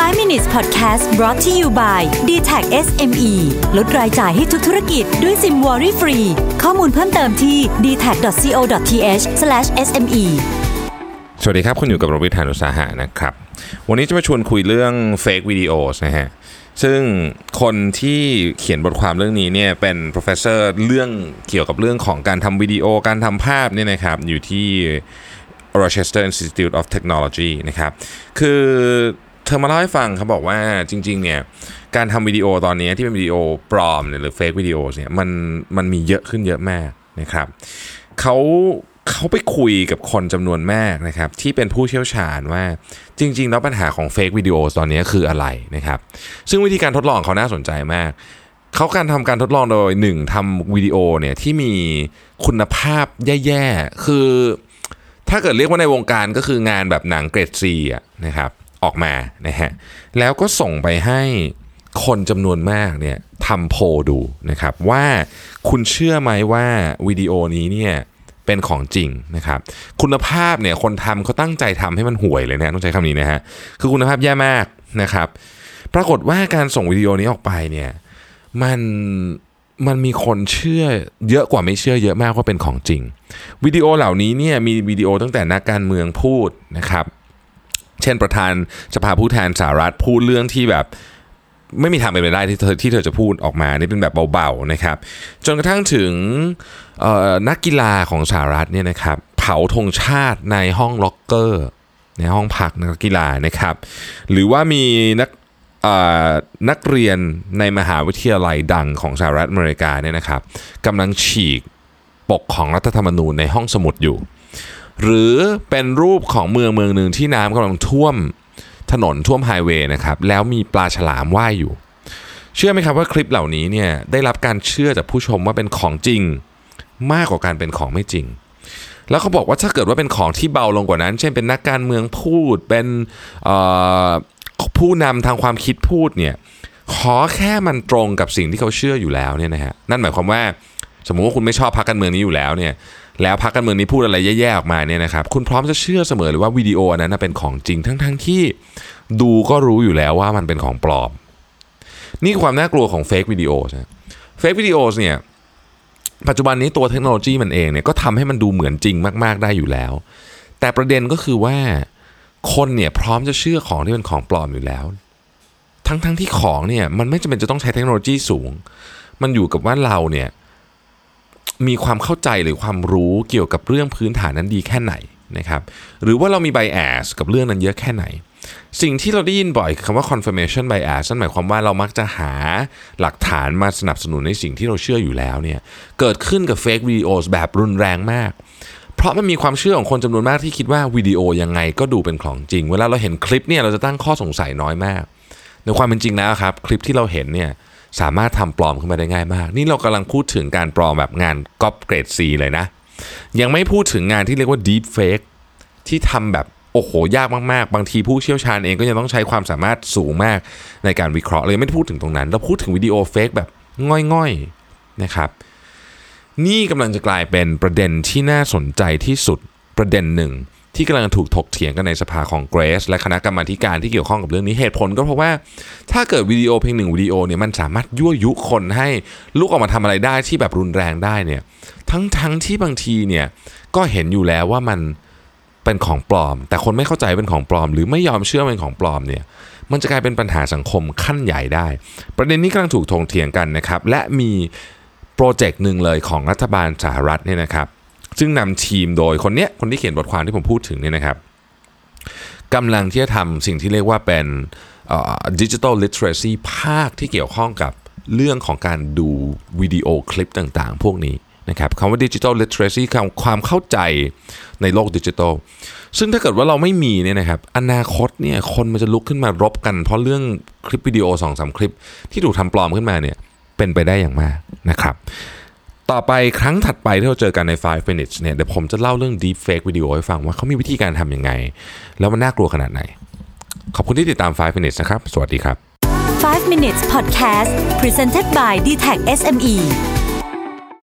5 minutes podcast brought to you by d t a c SME ลดรายจ่ายให้ทุกธุรกิจด้วยซิมวอรี่ฟรี ข้อมูลเพิ่มเติมที่ d t a c c o t h s m e สวัสดีครับ คุณอยู่กับโรบิทานุสาหะนะครับ วันนี้จะมาชวนคุยเรื่อง fake videos นะฮะ ซึ่งคนที่เขียนบทความเรื่องนี้เนี่ยเป็น professor เรื่องเกี่ยวกับเรื่องของการทำวิดีโอการทำภาพเนี่ยนะครับอยู่ที่ Rochester Institute of Technology นะครับ คือ ธอมาเล่าให้ฟังเขาบอกว่าจริงๆเนี่ยการทำวิดีโอตอนนี้ที่เป็นวิดีโอปลอมเนี่ยหรือ fake videos เนี่ยมันมันมีเยอะขึ้นเยอะมากนะครับเขาเขาไปคุยกับคนจำนวนมากนะครับที่เป็นผู้เชี่ยวชาญว่าจริง ๆ แล้วปัญหาของ fake videos ตอนนี้คืออะไรนะครับซึ่งวิธีการทดลองเขาน่าสนใจมากเขาการทำการทดลองโดยหนึ่งทำวิดีโอเนี่ยที่มีคุณภาพแย่ๆคือถ้าเกิดเรียกว่าในวงการก็คืองานแบบหนังเกรดซีอะนะครับ ออกมานะฮะแล้วก็ส่งไปให้คนจำนวนมากเนี่ยทำโพลดูนะครับว่าคุณเชื่อไหมว่าวิดีโอนี้เนี่ยเป็นของจริงนะครับ คุณภาพเนี่ยคนทำเขาตั้งใจทำให้มันห่วยเลยนะต้องใช้คำนี้นะฮะคือคุณภาพแย่มากนะครับ ปรากฏว่าการส่งวิดีโอนี้ออกไปเนี่ยมันมันมีคนเชื่อเยอะกว่าไม่เชื่อเยอะมากว่าเป็นของจริง วิดีโอเหล่านี้เนี่ยมีวิดีโอตั้งแต่นักการเมืองพูดนะครับ เช่นประธานสภาผู้แทนสหรัฐพูดเรื่องที่แบบไม่มีทางเป็นไปได้ที่เธอที่เธอจะพูดออกมานี่เป็นแบบเบาๆนะครับ จนกระทั่งถึงนักกีฬาของสหรัฐเนี่ยนะครับเผาธงชาติในห้องล็อกเกอร์ ในห้องพักนักกีฬานะครับ หรือว่ามีนักนักเรียนในมหาวิทยาลัยดังของสหรัฐอเมริกาเนี่ยนะครับกำลังฉีกปกของรัฐธรรมนูญในห้องสมุดอยู่ หรือเป็นรูปของเมืองเมืองหนึ่งที่น้ำกำลังท่วมถนนท่วมไฮเวย์นะครับแล้วมีปลาฉลามว่ายอยู่ เชื่อไหมครับว่าคลิปเหล่านี้เนี่ยได้รับการเชื่อจากผู้ชมว่าเป็นของจริง มากกว่าการเป็นของไม่จริง แล้วเขาบอกว่าถ้าเกิดว่าเป็นของที่เบาลงกว่านั้น เช่นเป็นนักการเมืองพูดเป็นผู้นำทางความคิดพูดเนี่ยขอแค่มันตรงกับสิ่งที่เขาเชื่ออยู่แล้วเนี่ยนะฮะนั่นหมายความว่า สมมุติว่าคุณไม่ชอบพรรคการเมืองนี้อยู่แล้วเนี่ย แล้วพรรคการเมืองนี้พูดอะไรแย่ๆออกมาเนี่ยนะครับคุณพร้อมจะเชื่อเสมอเลยว่าวิดีโออันนั้นเป็นของจริงทั้งๆทที่ดูก็รู้อยู่แล้วว่ามันเป็นของปลอม นี่ความน่ากลัวของเฟกวิดีโอนะเฟกวิดีโอเนี่ยปัจจุบันนี้ตัวเทคโนโลยีมันเองเนี่ยก็ทำให้มันดูเหมือนจริงมาก ๆได้อยู่แล้ว แต่ประเด็นก็คือว่าคนเนี่ยพร้อมจะเชื่อของที่เป็นของปลอมอยู่แล้ว ทั้งๆทที่ของเนี่ยมันไม่จำเป็นจะต้องใช้เทคโนโลยีสูง มันอยู่กับว่าเราเนี่ย มีความเข้าใจหรือความรู้เกี่ยวกับเรื่องพื้นฐานนั้นดีแค่ไหนนะครับหรือว่าเรามีไบแอสกับเรื่องนั้นเยอะแค่ไหน สิ่งที่เราได้ยินบ่อยคำว่า confirmation bias นั่นหมายความว่าเรามักจะหาหลักฐานมาสนับสนุนในสิ่งที่เราเชื่ออยู่แล้วเนี่ยเกิดขึ้นกับ fake videos แบบรุนแรงมาก เพราะมันมีความเชื่อของคนจำนวนมากที่คิดว่าวิดีโอยังไงก็ดูเป็นของจริง เวลาเราเห็นคลิปเนี่ยเราจะตั้งข้อสงสัยน้อยมาก ในความเป็นจริงแล้วครับคลิปที่เราเห็นเนี่ย สามารถทำปลอมขึ้นมาได้ง่ายมาก นี่เรากำลังพูดถึงการปลอมแบบงานก๊อปเกรด C เลยนะ ยังไม่พูดถึงงานที่เรียกว่า deep fake ที่ทำแบบโอ้โห ยากมาก ๆ บางทีผู้เชี่ยวชาญเองก็ยังต้องใช้ความสามารถสูงมากในการวิเคราะห์เลยไม่พูดถึงตรงนั้น เราพูดถึงวิดีโอเฟกแบบง่อยๆนะครับนี่กำลังจะกลายเป็นประเด็นที่น่าสนใจที่สุดประเด็นหนึ่ง ที่กำลังถูกถกเถียงกันในสภาของเกรสและคณะกรรมาการที่เกี่ยวข้องกับเรื่องนี้เหตุผลก็เพราะว่าถ้าเกิดวิดีโอเพียงหนึ่งวิดีโอเนี่ยมันสามารถยั่วยุคนให้ลุกออกมาทำอะไรได้ที่แบบรุนแรงได้เนี่ยทั้งทั้งที่บางทีเนี่ยก็เห็นอยู่แล้วว่ามันเป็นของปลอม แต่คนไม่เข้าใจเป็นของปลอม หรือไม่ยอมเชื่อเป็นของปลอมเนี่ยมันจะกลายเป็นปัญหาสังคมขั้นใหญ่ได้ ประเด็นนี้กำลังถูกถกเถียงกันนะครับและมีโปรเจกต์หนึ่งเลยของรัฐบาลสหรัฐเนี่ยนะครับ ซึ่งนำทีมโดยคนเนี้ยคนที่เขียนบทความที่ผมพูดถึงเนี่ยนะครับกำลังที่จะทำสิ่งที่เรียกว่าเป็น digital literacy ภาคที่เกี่ยวข้องกับเรื่องของการดูวิดีโอคลิปต่างๆ พวกนี้นะครับคำว่า digital literacy คือความเข้าใจในโลกดิจิทัลซึ่งถ้าเกิดว่าเราไม่มีเนี่ยนะครับอนาคตเนี่ยคนมันจะลุกขึ้นมารบกัน เพราะเรื่องคลิปวิดีโอ2อสคลิป ที่ถูกทำปลอมขึ้นมาเนี่ยเป็นไปได้อย่างมากนะครับ ต่อไปครั้งถัดไปที่เราเจอกันใน 5 minutes เนี่ยเดี๋ยวผมจะเล่าเรื่อง deep fake วิดีโอให้ฟังว่าเขามีวิธีการทำยังไง แล้วมันน่ากลัวขนาดไหน ขอบคุณที่ติดตาม 5 minutes นะครับ สวัสดีครับ 5 minutes podcast presented by d t e c h SME